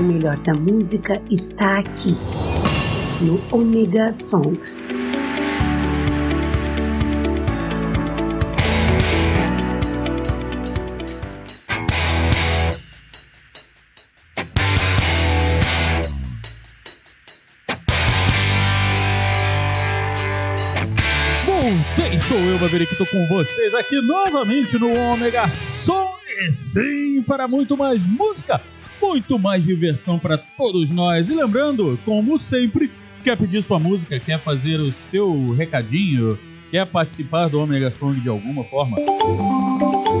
O melhor da música está aqui, no Omega Songs. Voltei, sou eu, Maverick, tô com vocês aqui novamente no Omega e sim, para muito mais música, muito mais diversão para todos nós. E lembrando, como sempre, quer pedir sua música, quer fazer o seu recadinho, quer participar do Omega Song de alguma forma?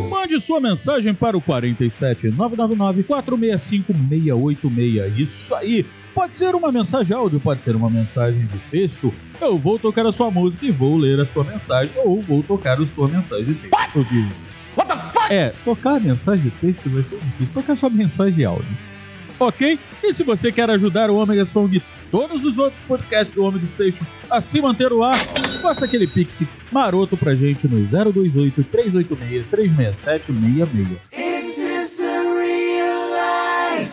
Mande sua mensagem para o 47 999 465 686. Isso aí! Pode ser uma mensagem áudio, pode ser uma mensagem de texto. Eu vou tocar a sua música e vou ler a sua mensagem, ou vou tocar a sua mensagem de texto. What the fuck? É, tocar a mensagem de texto vai ser difícil. Tocar sua mensagem de áudio. Ok? E se você quer ajudar o Omega Song e todos os outros podcasts do Omega Station a se manter no ar, faça aquele pix maroto pra gente no 028 386 367 66.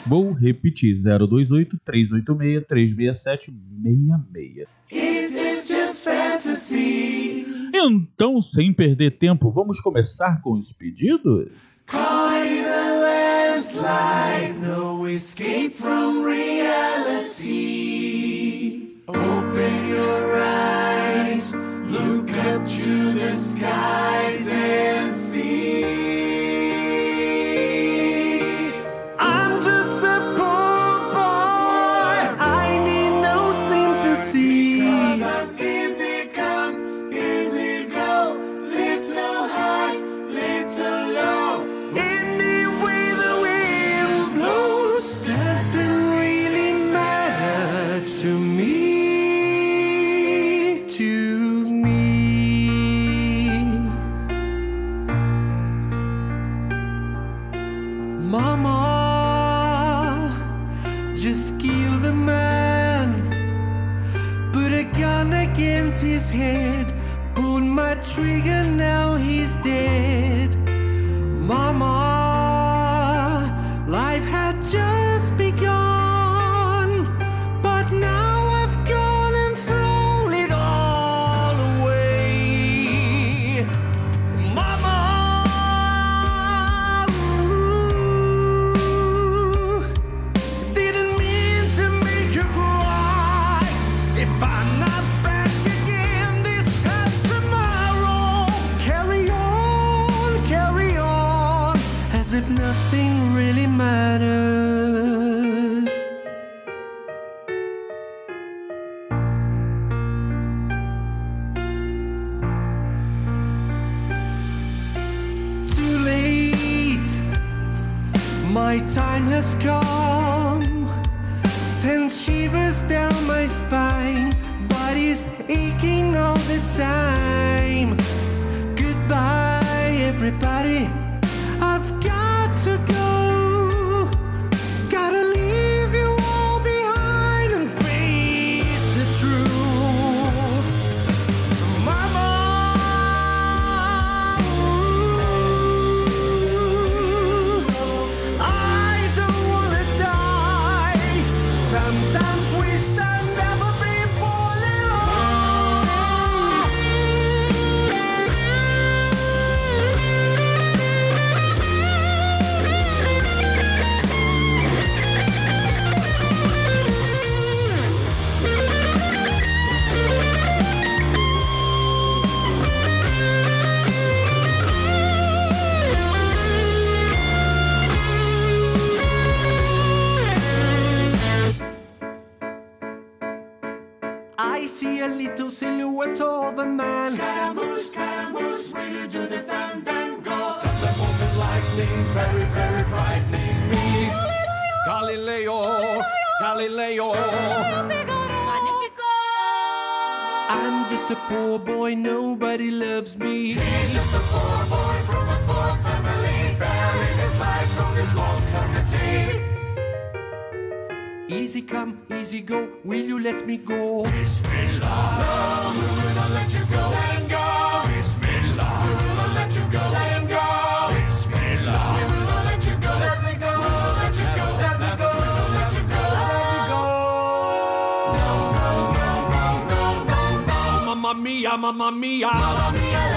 Vou repetir: 028 386 367 66. Então, sem perder tempo, vamos começar com os pedidos? landslide, no escape from reality. Open your eyes, look up to the skies and see. Mamma mia. Mamma mia,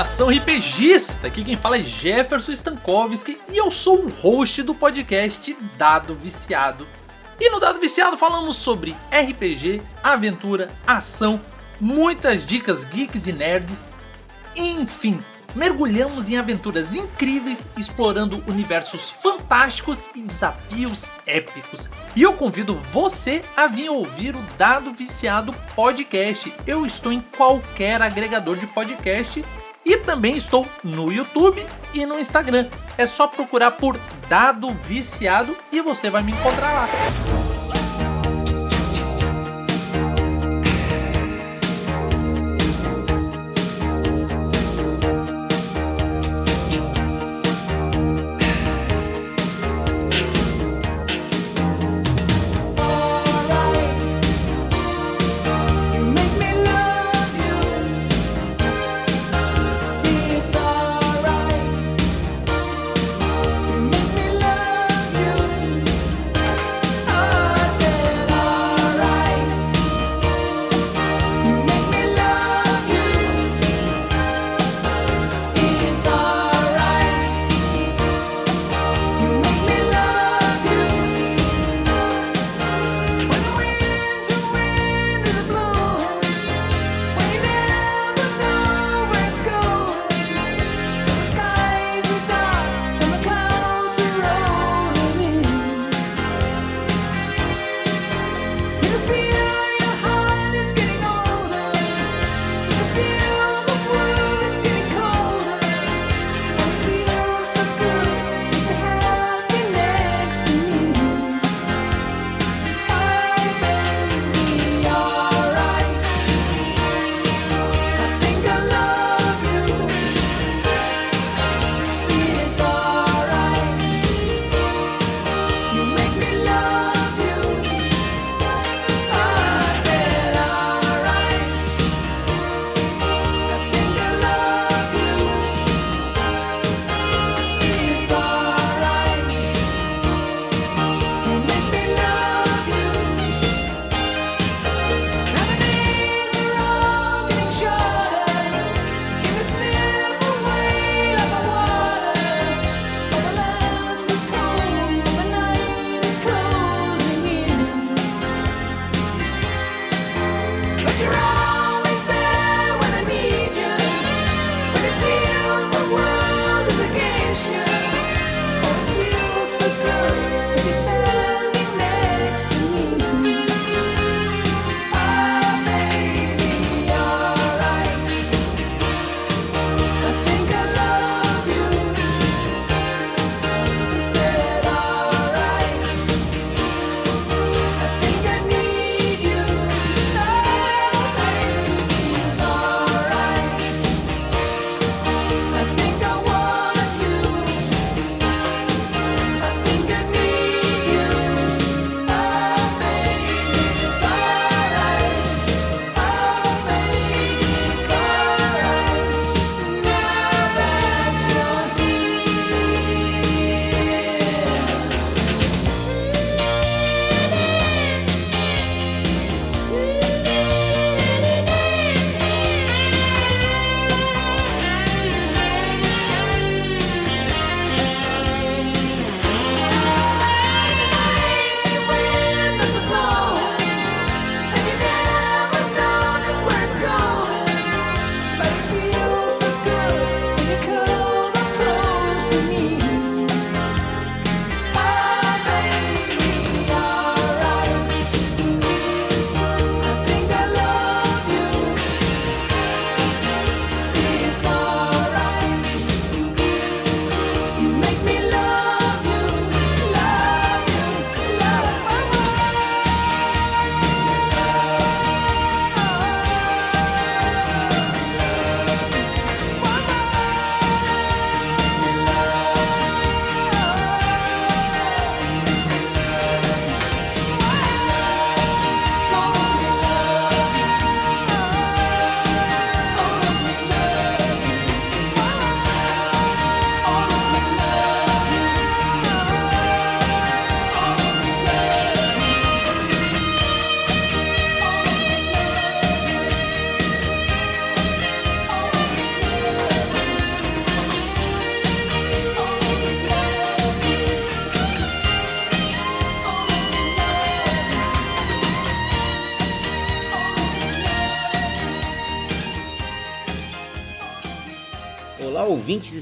nação RPGista! Aqui quem fala é Jefferson Stankowski e eu sou o host do podcast Dado Viciado. E no Dado Viciado falamos sobre RPG, aventura, ação, muitas dicas geeks e nerds, enfim, mergulhamos em aventuras incríveis explorando universos fantásticos e desafios épicos. E eu convido você a vir ouvir o Dado Viciado Podcast. Eu estou em qualquer agregador de podcast e também estou no YouTube e no Instagram. É só procurar por Dado Viciado e você vai me encontrar lá.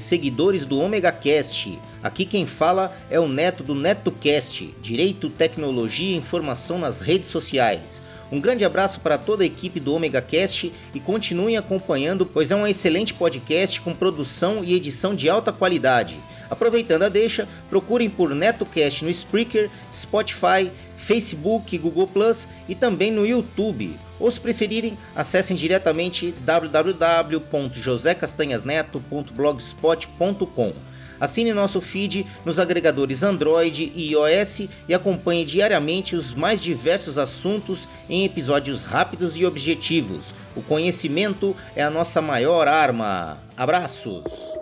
Seguidores do Omega Cast. Aqui quem fala é o Neto do NetoCast, Direito, Tecnologia e Informação nas redes sociais. Um grande abraço para toda a equipe do Omega Cast e continuem acompanhando, pois é um excelente podcast com produção e edição de alta qualidade. Aproveitando a deixa, procurem por NetoCast no Spreaker, Spotify, Facebook, Google Plus e também no YouTube. Ou se preferirem, acessem diretamente www.josecastanhasneto.blogspot.com. Assine nosso feed nos agregadores Android e iOS e acompanhe diariamente os mais diversos assuntos em episódios rápidos e objetivos. O conhecimento é a nossa maior arma. Abraços!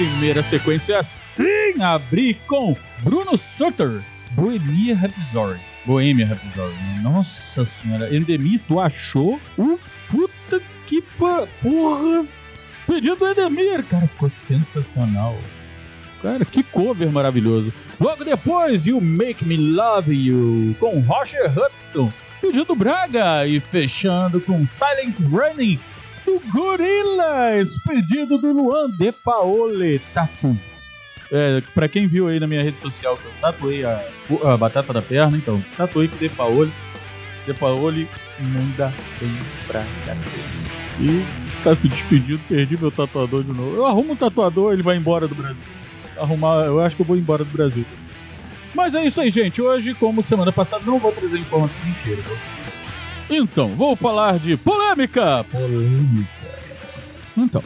Primeira sequência sem abrir com Bruno Sutter, Bohemia Rhapsody. Bohemia Rhapsody. né? Nossa senhora, Endemir, tu achou o puta que porra. Pedido do Endemir, cara, ficou sensacional. Cara, que cover maravilhoso. Logo depois, You Make Me Love You, com Roger Hudson, pedido do Braga, e fechando com Silent Running, do Gorillaz, pedido do Luan De Paole Tatu. É, pra quem viu aí na minha rede social que eu tatuei a, a batata da perna, então, tatuei com De Paoli. De Paoli manda bem pra cacete. E tá se despedindo, perdi meu tatuador de novo. Eu arrumo um tatuador, ele vai embora do Brasil. Arrumar, eu acho que eu vou embora do Brasil. Mas é isso aí, gente. Hoje, como semana passada, não vou trazer informação mentira. vou- Então, vou falar de polêmica. Polêmica. Então,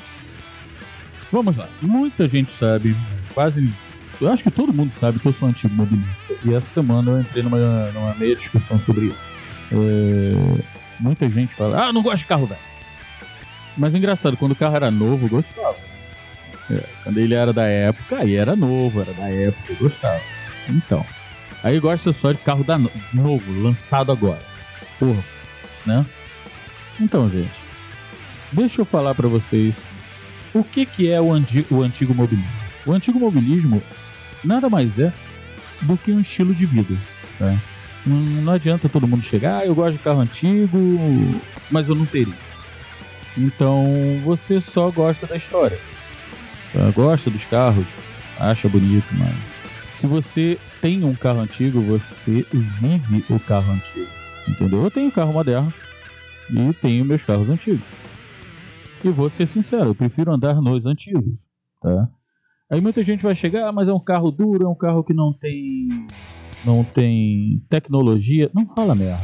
vamos lá. Muita gente sabe, quase. Eu acho que todo mundo sabe que eu sou antigo mobilista. E essa semana eu entrei numa, numa meia discussão sobre isso. É, muita gente fala, ah, não gosto de carro velho. Mas é engraçado, quando o carro era novo, eu gostava. É, quando ele era da época, aí era novo, era da época, eu gostava. Então. Aí gosta só de carro da no- novo, lançado agora. Porra, né? Então, gente. Deixa eu falar pra vocês o que, que é o, andi- o antigo mobilismo. O antigo mobilismo nada mais é do que um estilo de vida. Tá? Não, não adianta todo mundo chegar, ah, eu gosto de carro antigo, mas eu não teria. Então você só gosta da história. Tá? Gosta dos carros, acha bonito, mas se você tem um carro antigo, você vive o carro antigo. Entendeu? Eu tenho carro moderno e tenho meus carros antigos. E vou ser sincero, eu prefiro andar nos antigos, tá? Aí muita gente vai chegar, ah, mas é um carro duro, é um carro que não tem não tem tecnologia. Não fala merda.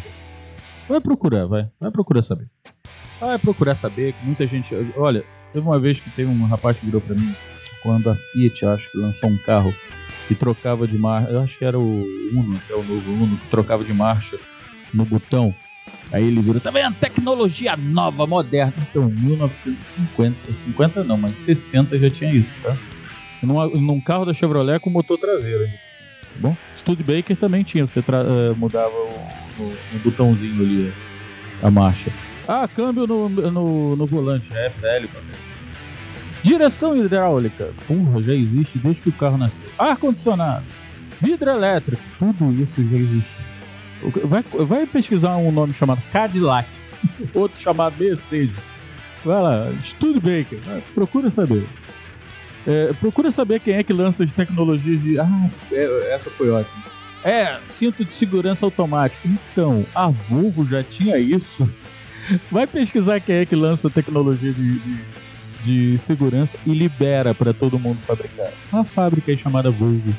Vai procurar, vai. Vai procurar saber. Vai procurar saber que muita gente. Olha, teve uma vez que teve um rapaz que virou pra mim quando a Fiat, acho que lançou um carro que trocava de marcha. Eu acho que era o Uno, até o novo Uno, que trocava de marcha no botão. Aí ele virou, tá vendo? Tecnologia nova, moderna. Então, 1950, 50 não, mas 60 já tinha isso, tá? Num, num carro da Chevrolet com motor traseiro ainda. cima, Tá bom? Studebaker também tinha, você eh, mudava o, o- o botãozinho ali, a marcha. Ah, câmbio no, no, no volante, é velho pra. Direção hidráulica, porra, já existe desde que o carro nasceu. Ar-condicionado, vidro elétrico, tudo isso já existe. Vai, vai pesquisar um nome chamado Cadillac, outro chamado Mercedes. Vai lá, Studebaker, procura saber. É, procura saber quem é que lança as tecnologias de. Ah, é, essa foi ótima. É, cinto de segurança automático. Então, a Volvo já tinha isso. Vai pesquisar quem é que lança tecnologia de, de, de segurança e libera para todo mundo fabricar. Uma fábrica aí chamada Volvo.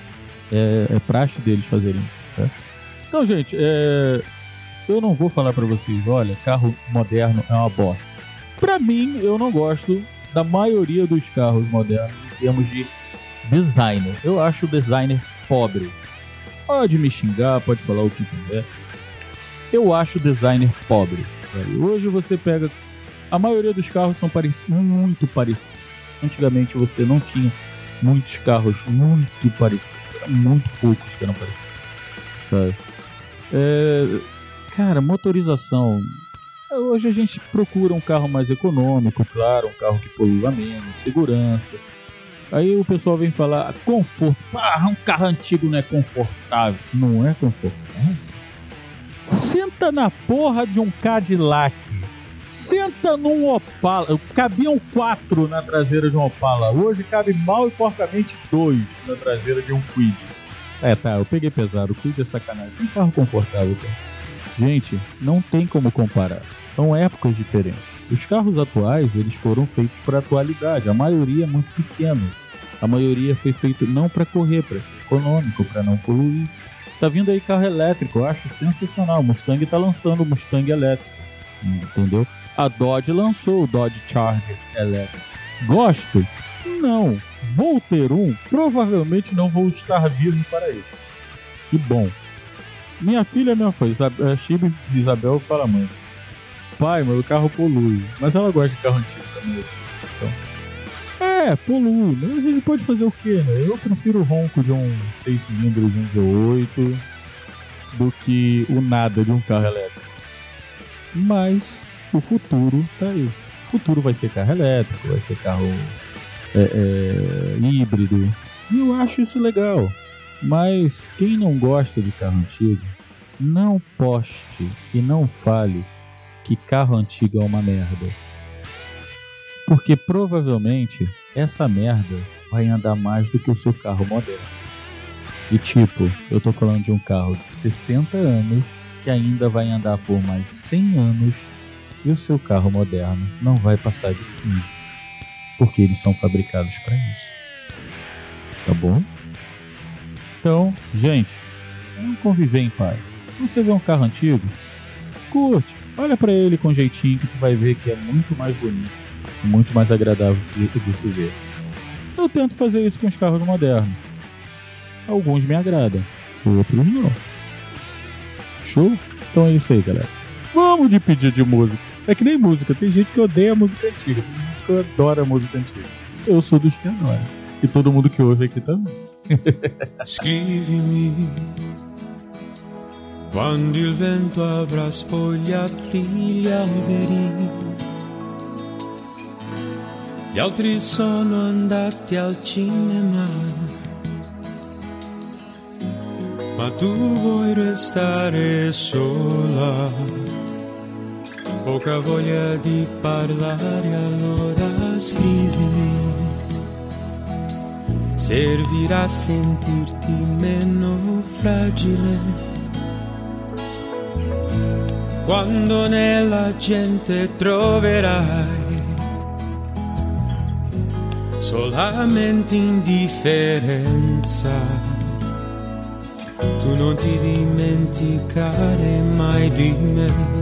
É, é praxe deles fazerem isso. Tá? Então, gente, é, eu não vou falar para vocês, olha, carro moderno é uma bosta. Pra mim, eu não gosto da maioria dos carros modernos em termos de designer. Eu acho o designer pobre. Pode me xingar, pode falar o que quiser. Eu acho o designer pobre. Hoje você pega. A maioria dos carros são muito parecidos. Antigamente você não tinha muitos carros muito parecidos. Eram muito poucos que eram parecidos. sabe? É, cara, motorização. Hoje a gente procura um carro mais econômico, claro, um carro que polua menos, segurança. Aí o pessoal vem falar conforto. Ah, um carro antigo não é confortável. Não é confortável. Senta na porra de um Cadillac. Senta num Opala. Cabiam quatro na traseira de um Opala. Hoje cabe mal e porcamente dois na traseira de um Quid. É, tá, eu peguei pesado. É sacanagem. Um carro confortável, cara. Gente, não tem como comparar. São épocas diferentes. Os carros atuais, eles foram feitos para atualidade. A maioria é muito pequena. A maioria foi feito não para correr, para ser econômico, para não poluir. Tá vindo aí carro elétrico, eu acho sensacional. Mustang tá lançando Mustang elétrico. Entendeu? A Dodge lançou o Dodge Charger elétrico. Gosto? Não. Vou ter um? Provavelmente não vou estar vivo para isso. Que bom. Minha filha mesmo foi, Isab- a Chibi Isabel fala mãe. Pai, meu carro polui. Mas ela gosta de carro antigo também, assim, então. É, polui. Mas a gente pode fazer o quê, né? Eu prefiro o ronco de um 6 cilindros de um V8 do que o nada de um carro elétrico. Mas o futuro tá aí. O futuro vai ser carro elétrico, vai ser carro é, é, híbrido. E eu acho isso legal. Mas quem não gosta de carro antigo, não poste e não fale que carro antigo é uma merda. Porque provavelmente essa merda vai andar mais do que o seu carro moderno. E tipo, eu tô falando de um carro de 60 anos que ainda vai andar por mais 100 anos e o seu carro moderno não vai passar de 15, porque eles são fabricados para isso. Tá bom? Então, gente, vamos conviver em paz. Você vê um carro antigo, curte, olha para ele com jeitinho que tu vai ver que é muito mais bonito, muito mais agradável de se ver. Eu tento fazer isso com os carros modernos. Alguns me agradam, outros não. Show? Então é isso aí, galera. Vamos de pedir de música. É que nem música, tem gente que odeia música antiga, gente que adora música antiga. Eu sou dos que adoram. E todo mundo que ouve aqui também. Scrivimi quando il vento avrà spogliati gli alberi. Gli altri sono andati al cinema, ma tu vuoi restare sola. Poca voglia di parlare, allora scrivimi servirà a sentirti meno fragile. Quando nella gente troverai solamente indifferenza, tu non ti dimenticare mai di me.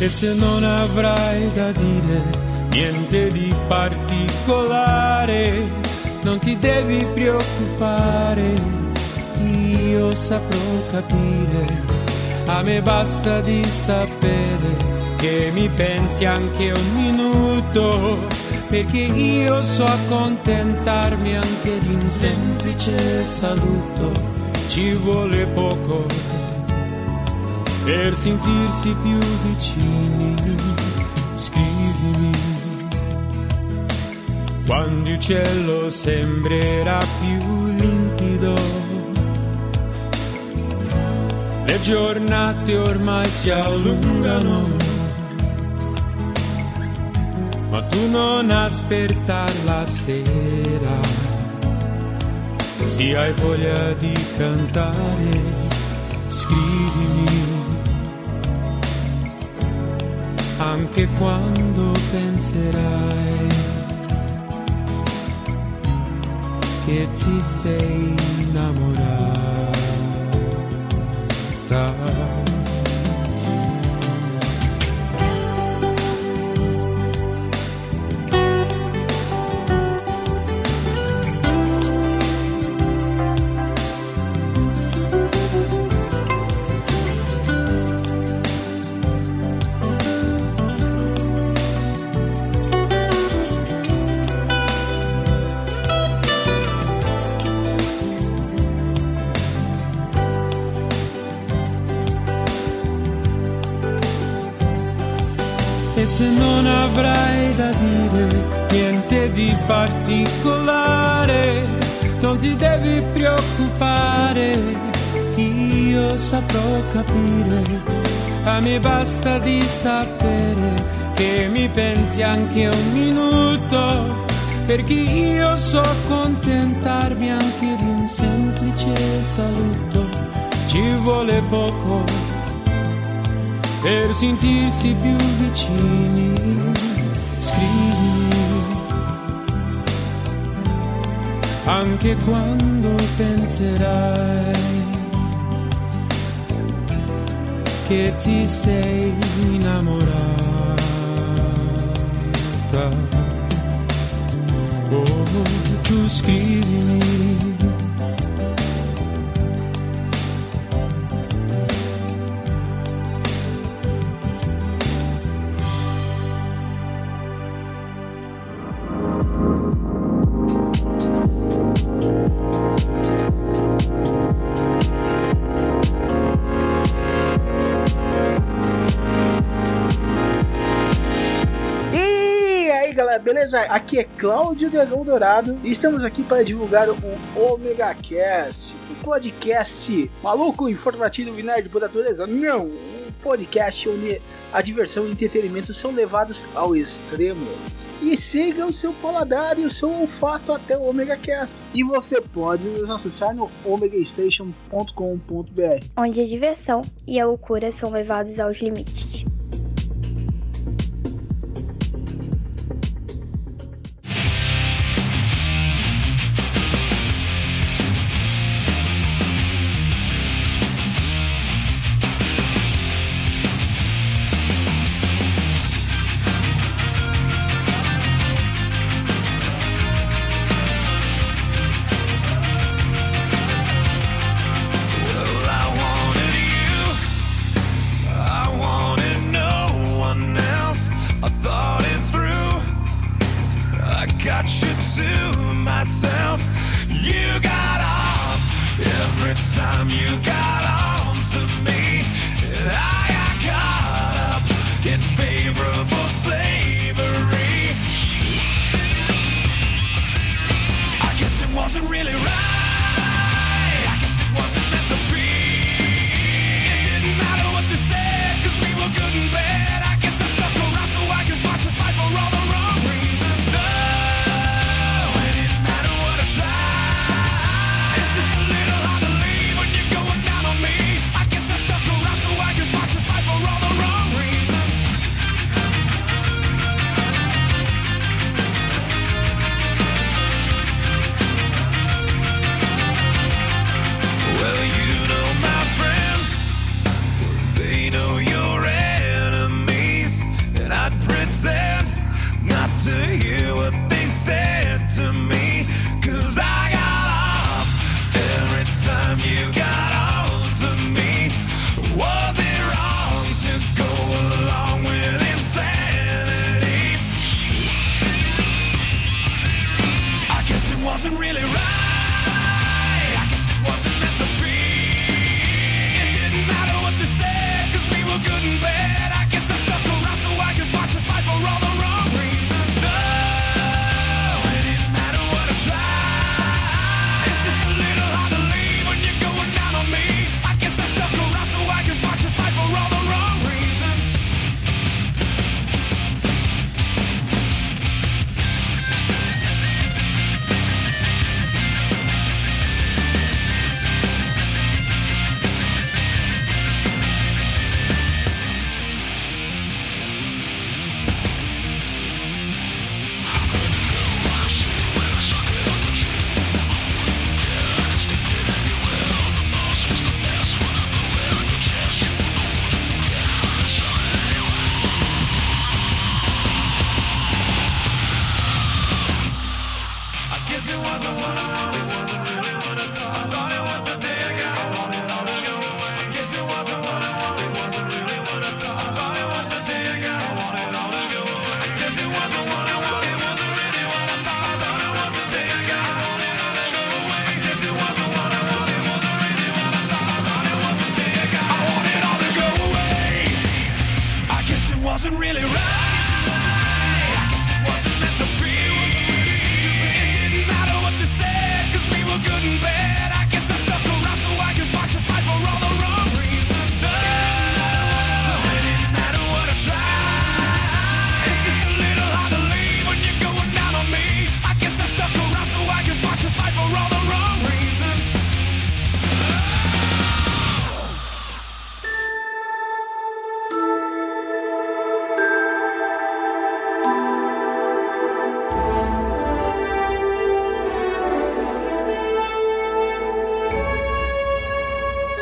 E se non avrai da dire niente di particolare, non ti devi preoccupare, io saprò capire. A me basta di sapere che mi pensi anche un minuto, perché io so accontentarmi anche di un semplice saluto. Ci vuole poco per sentirsi più vicini. Scrivimi quando il cielo sembrerà più limpido. Le giornate ormai si allungano, ma tu non aspettar la sera, se hai voglia di cantare, scrivimi anche quando penserai che ti sei innamorata. Particolare, non ti devi preoccupare, io saprò capire. A me basta di sapere che mi pensi anche un minuto, perché io so accontentarmi anche di un semplice saluto. Ci vuole poco per sentirsi più vicini. Scrivi anche quando penserai che ti sei innamorata. Oh, tu scrivimi beleza? Aqui é Cláudio Dragão Dourado e estamos aqui para divulgar o Omega Cast, o um podcast maluco, informativo e de pura natureza. Não, um podcast onde a diversão e o entretenimento são levados ao extremo. E siga o seu paladar e o seu olfato até o Omega Cast. E você pode nos acessar no omegastation.com.br, onde a diversão e a loucura são levados aos limites.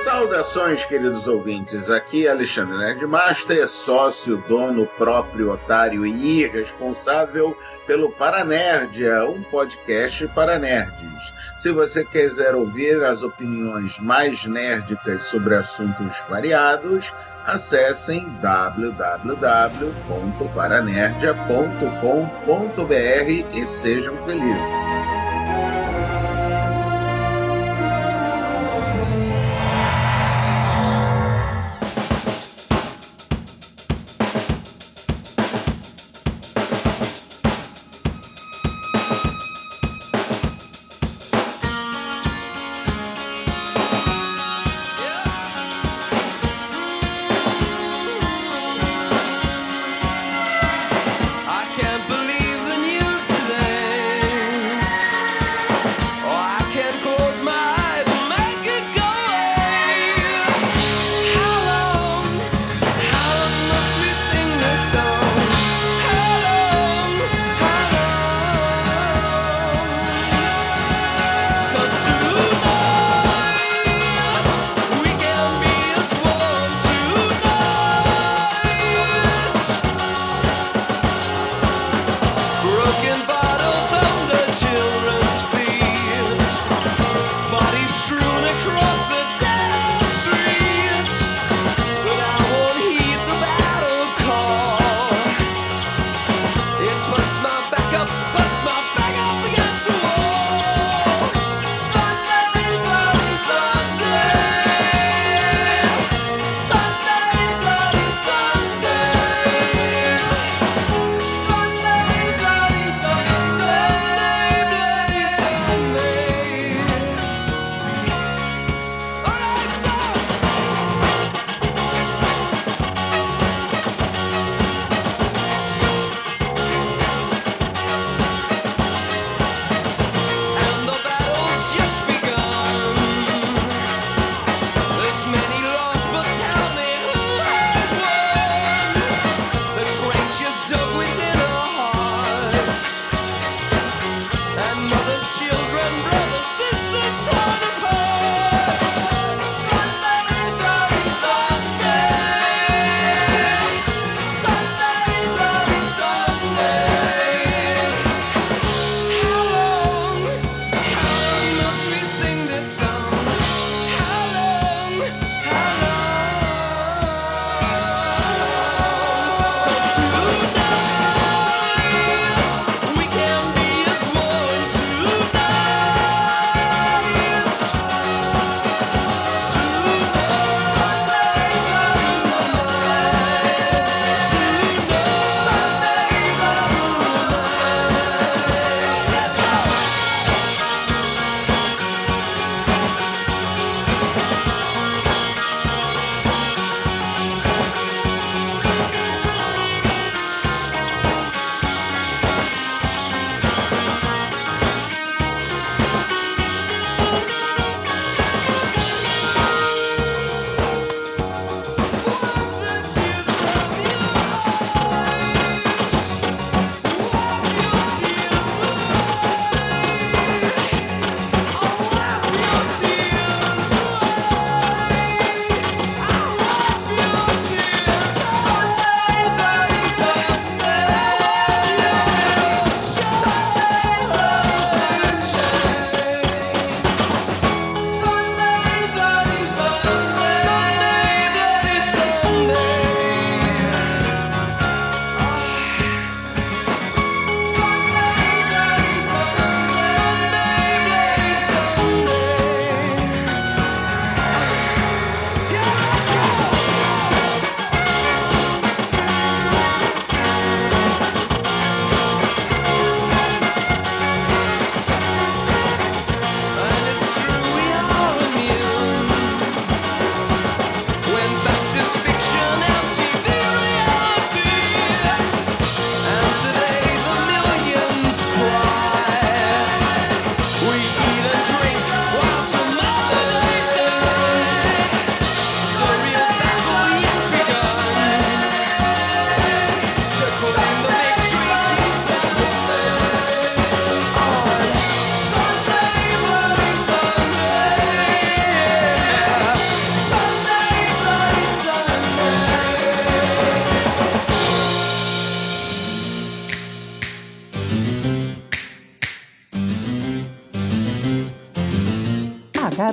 Saudações, queridos ouvintes. Aqui é Alexandre Nerdmaster, sócio, dono, próprio, otário e responsável pelo Paranerdia, um podcast para nerds. Se você quiser ouvir as opiniões mais nerdicas sobre assuntos variados, acessem www.paranerdia.com.br e sejam felizes.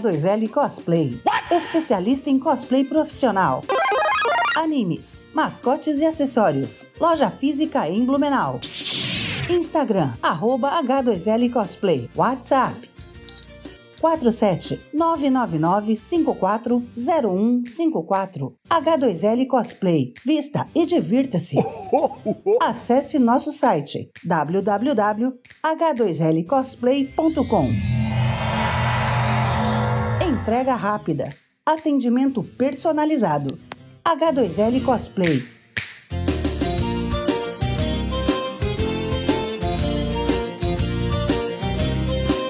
H2L Cosplay, especialista em cosplay profissional. Animes, mascotes e acessórios. Loja física em Blumenau. Instagram, arroba H2L Cosplay. WhatsApp 47999540154. H2L Cosplay. Vista e divirta-se. Acesse nosso site www.h2lcosplay.com entrega rápida, atendimento personalizado. H2L Cosplay.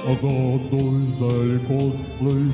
H2L Cosplay.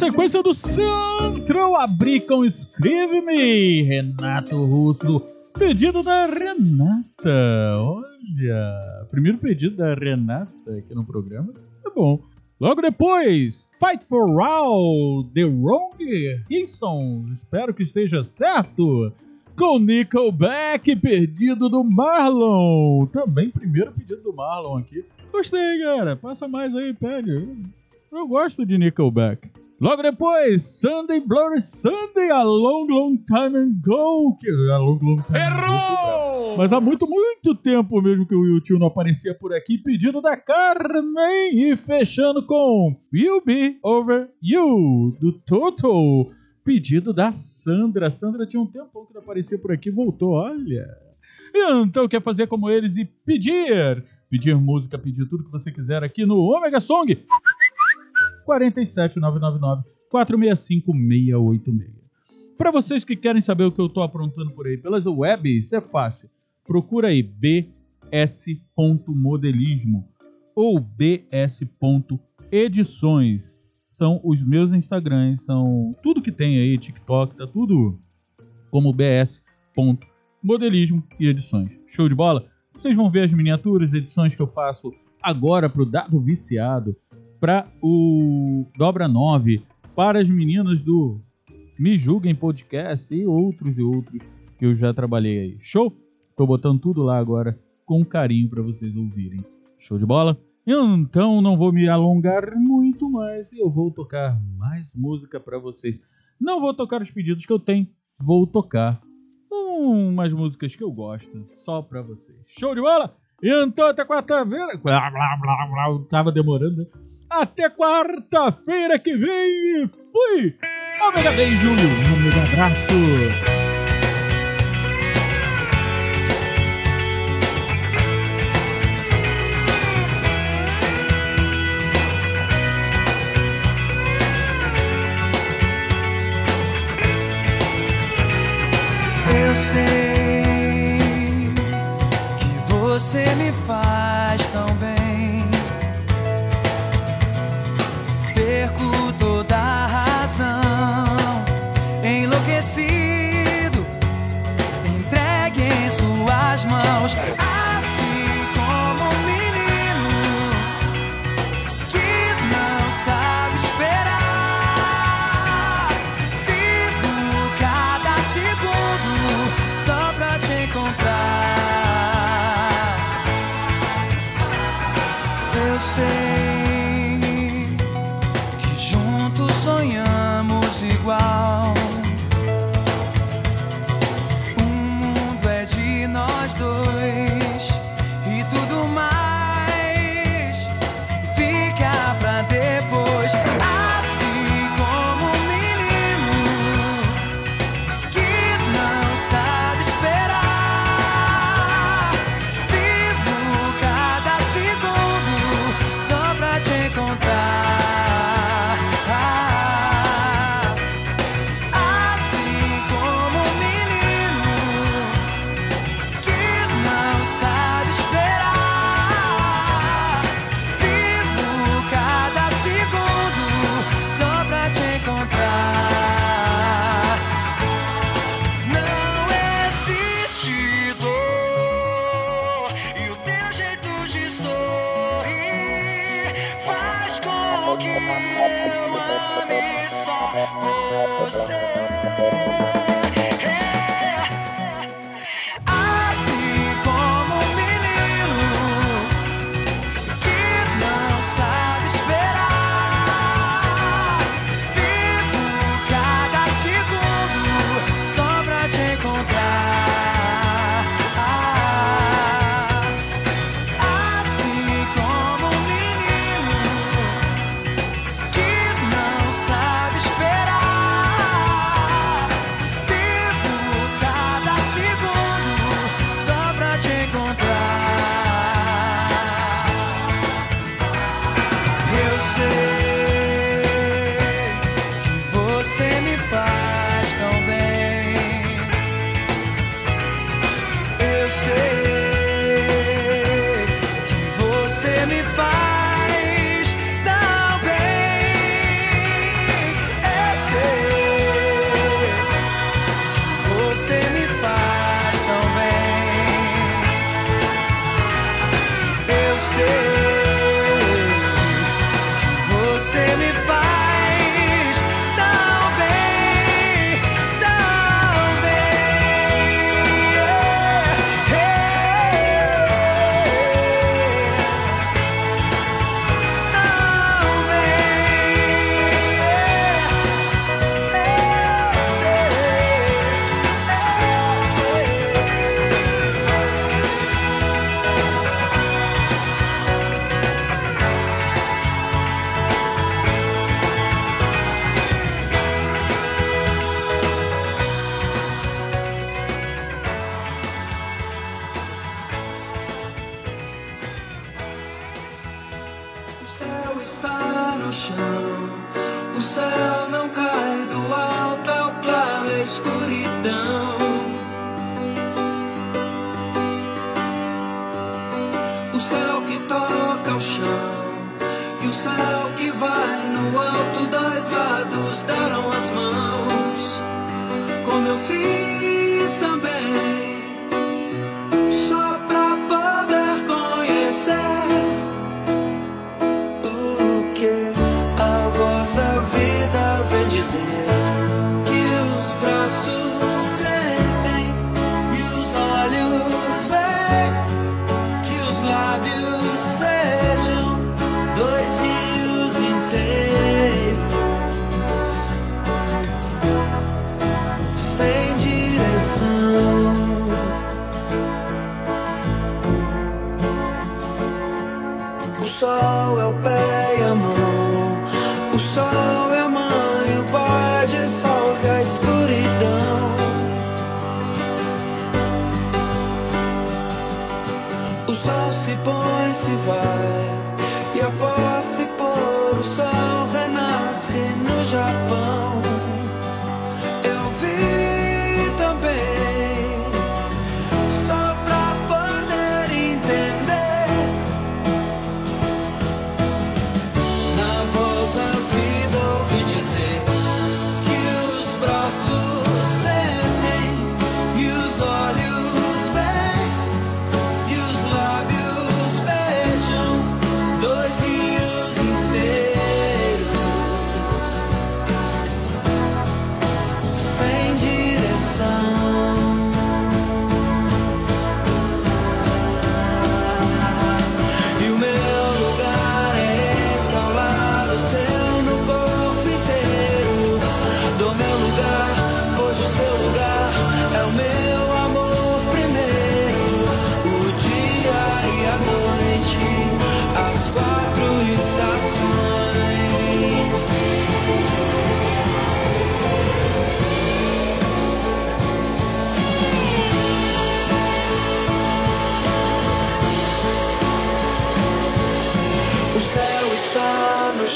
Sequência do Central, abri com Escreve-me, Renato Russo. Pedido da Renata. Olha, primeiro pedido da Renata aqui no programa. Tá bom. Logo depois, Fight for All, The Wrong Hinson. Espero que esteja certo. Com Nickelback, pedido do Marlon. Também primeiro pedido do Marlon aqui. Gostei, cara. Passa mais aí, pede. Eu gosto de Nickelback. Logo depois, Sunday Bloody Sunday, a long, long time ago. Que, a long, long time Errou! Mas há muito, muito tempo mesmo que o YouTube não aparecia por aqui. Pedido da Carmen. E fechando com Will Be Over You, do Total. Pedido da Sandra. Sandra tinha um tempão que não aparecia por aqui. Voltou, olha. Então quer fazer como eles e pedir. Pedir música, pedir tudo que você quiser aqui no Omega Song. 47999 465 686. Para vocês que querem saber o que eu tô aprontando por aí pelas webs, é fácil. Procura aí bs.modelismo ou bs.edições. São os meus Instagrams, são tudo que tem aí, TikTok, tá tudo como bs.modelismo e edições. Show de bola? Vocês vão ver as miniaturas, edições que eu faço agora pro Dado Viciado, para o Dobra 9, para as meninas do Me Julguem Podcast e outros e outros que eu já trabalhei aí. Show? Tô botando tudo lá agora com carinho para vocês ouvirem. Show de bola? Então não vou me alongar muito mais eu vou tocar mais música para vocês. Não vou tocar os pedidos que eu tenho, vou tocar umas músicas que eu gosto só para vocês. Show de bola? Então até quarta-feira. Tava demorando, né? Até quarta-feira que vem. Fui! Ômega beijo, um mega abraço.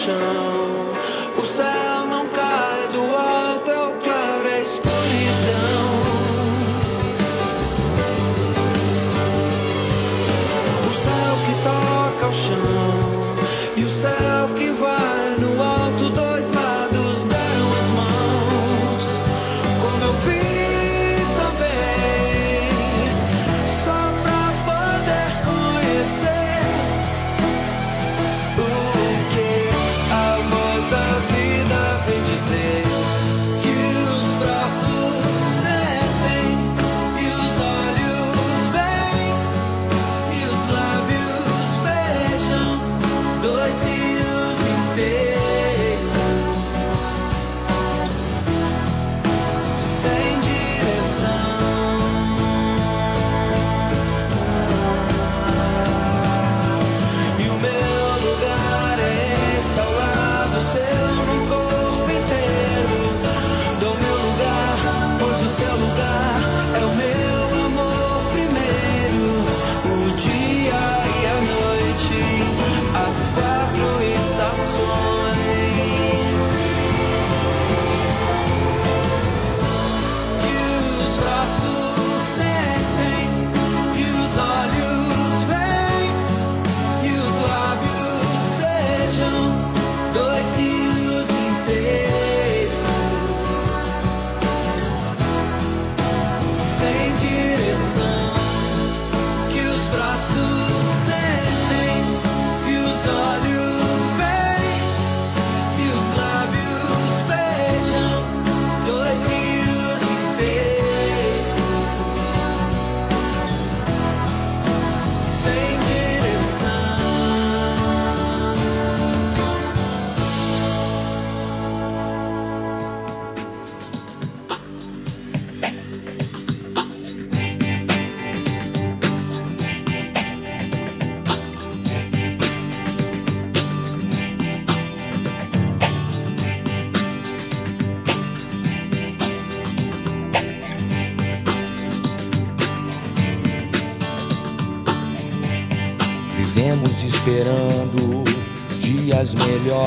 ocean.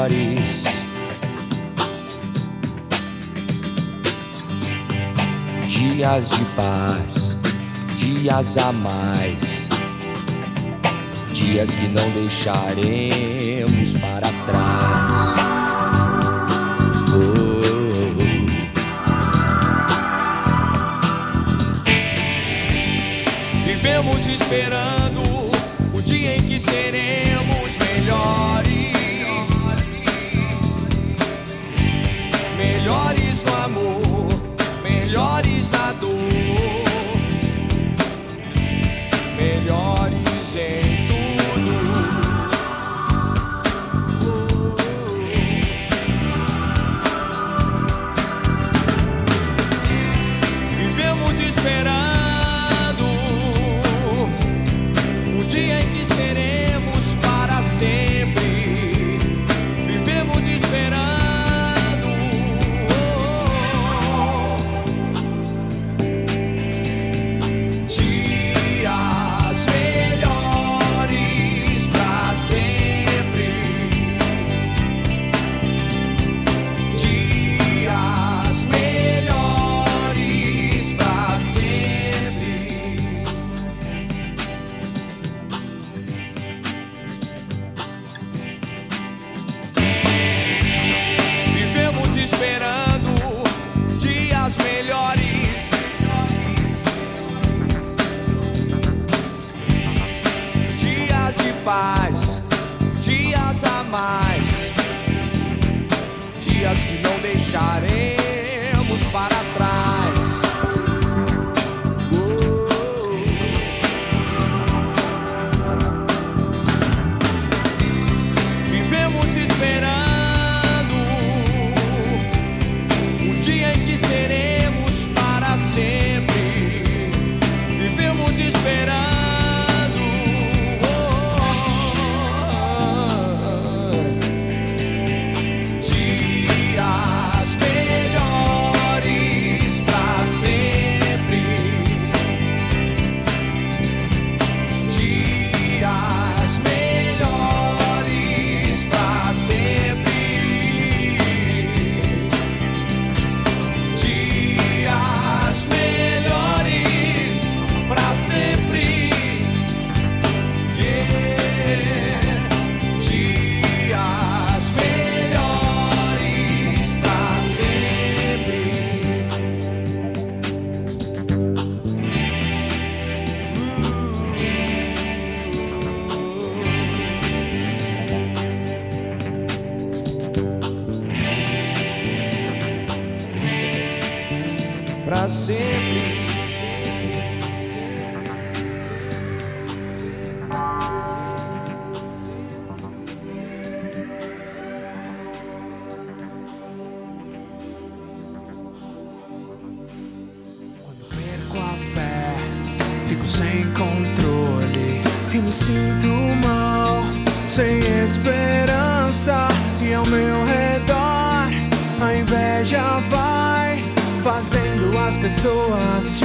Paris. Dias de paz, dias a mais, dias que não deixaremos para trás. Oh. Vivemos esperando Amor, Pra sempre. Fazendo as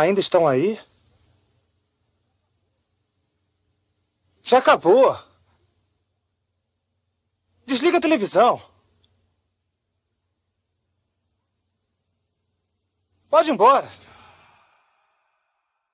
Ainda estão aí? Já acabou. Desliga a televisão. Pode ir embora.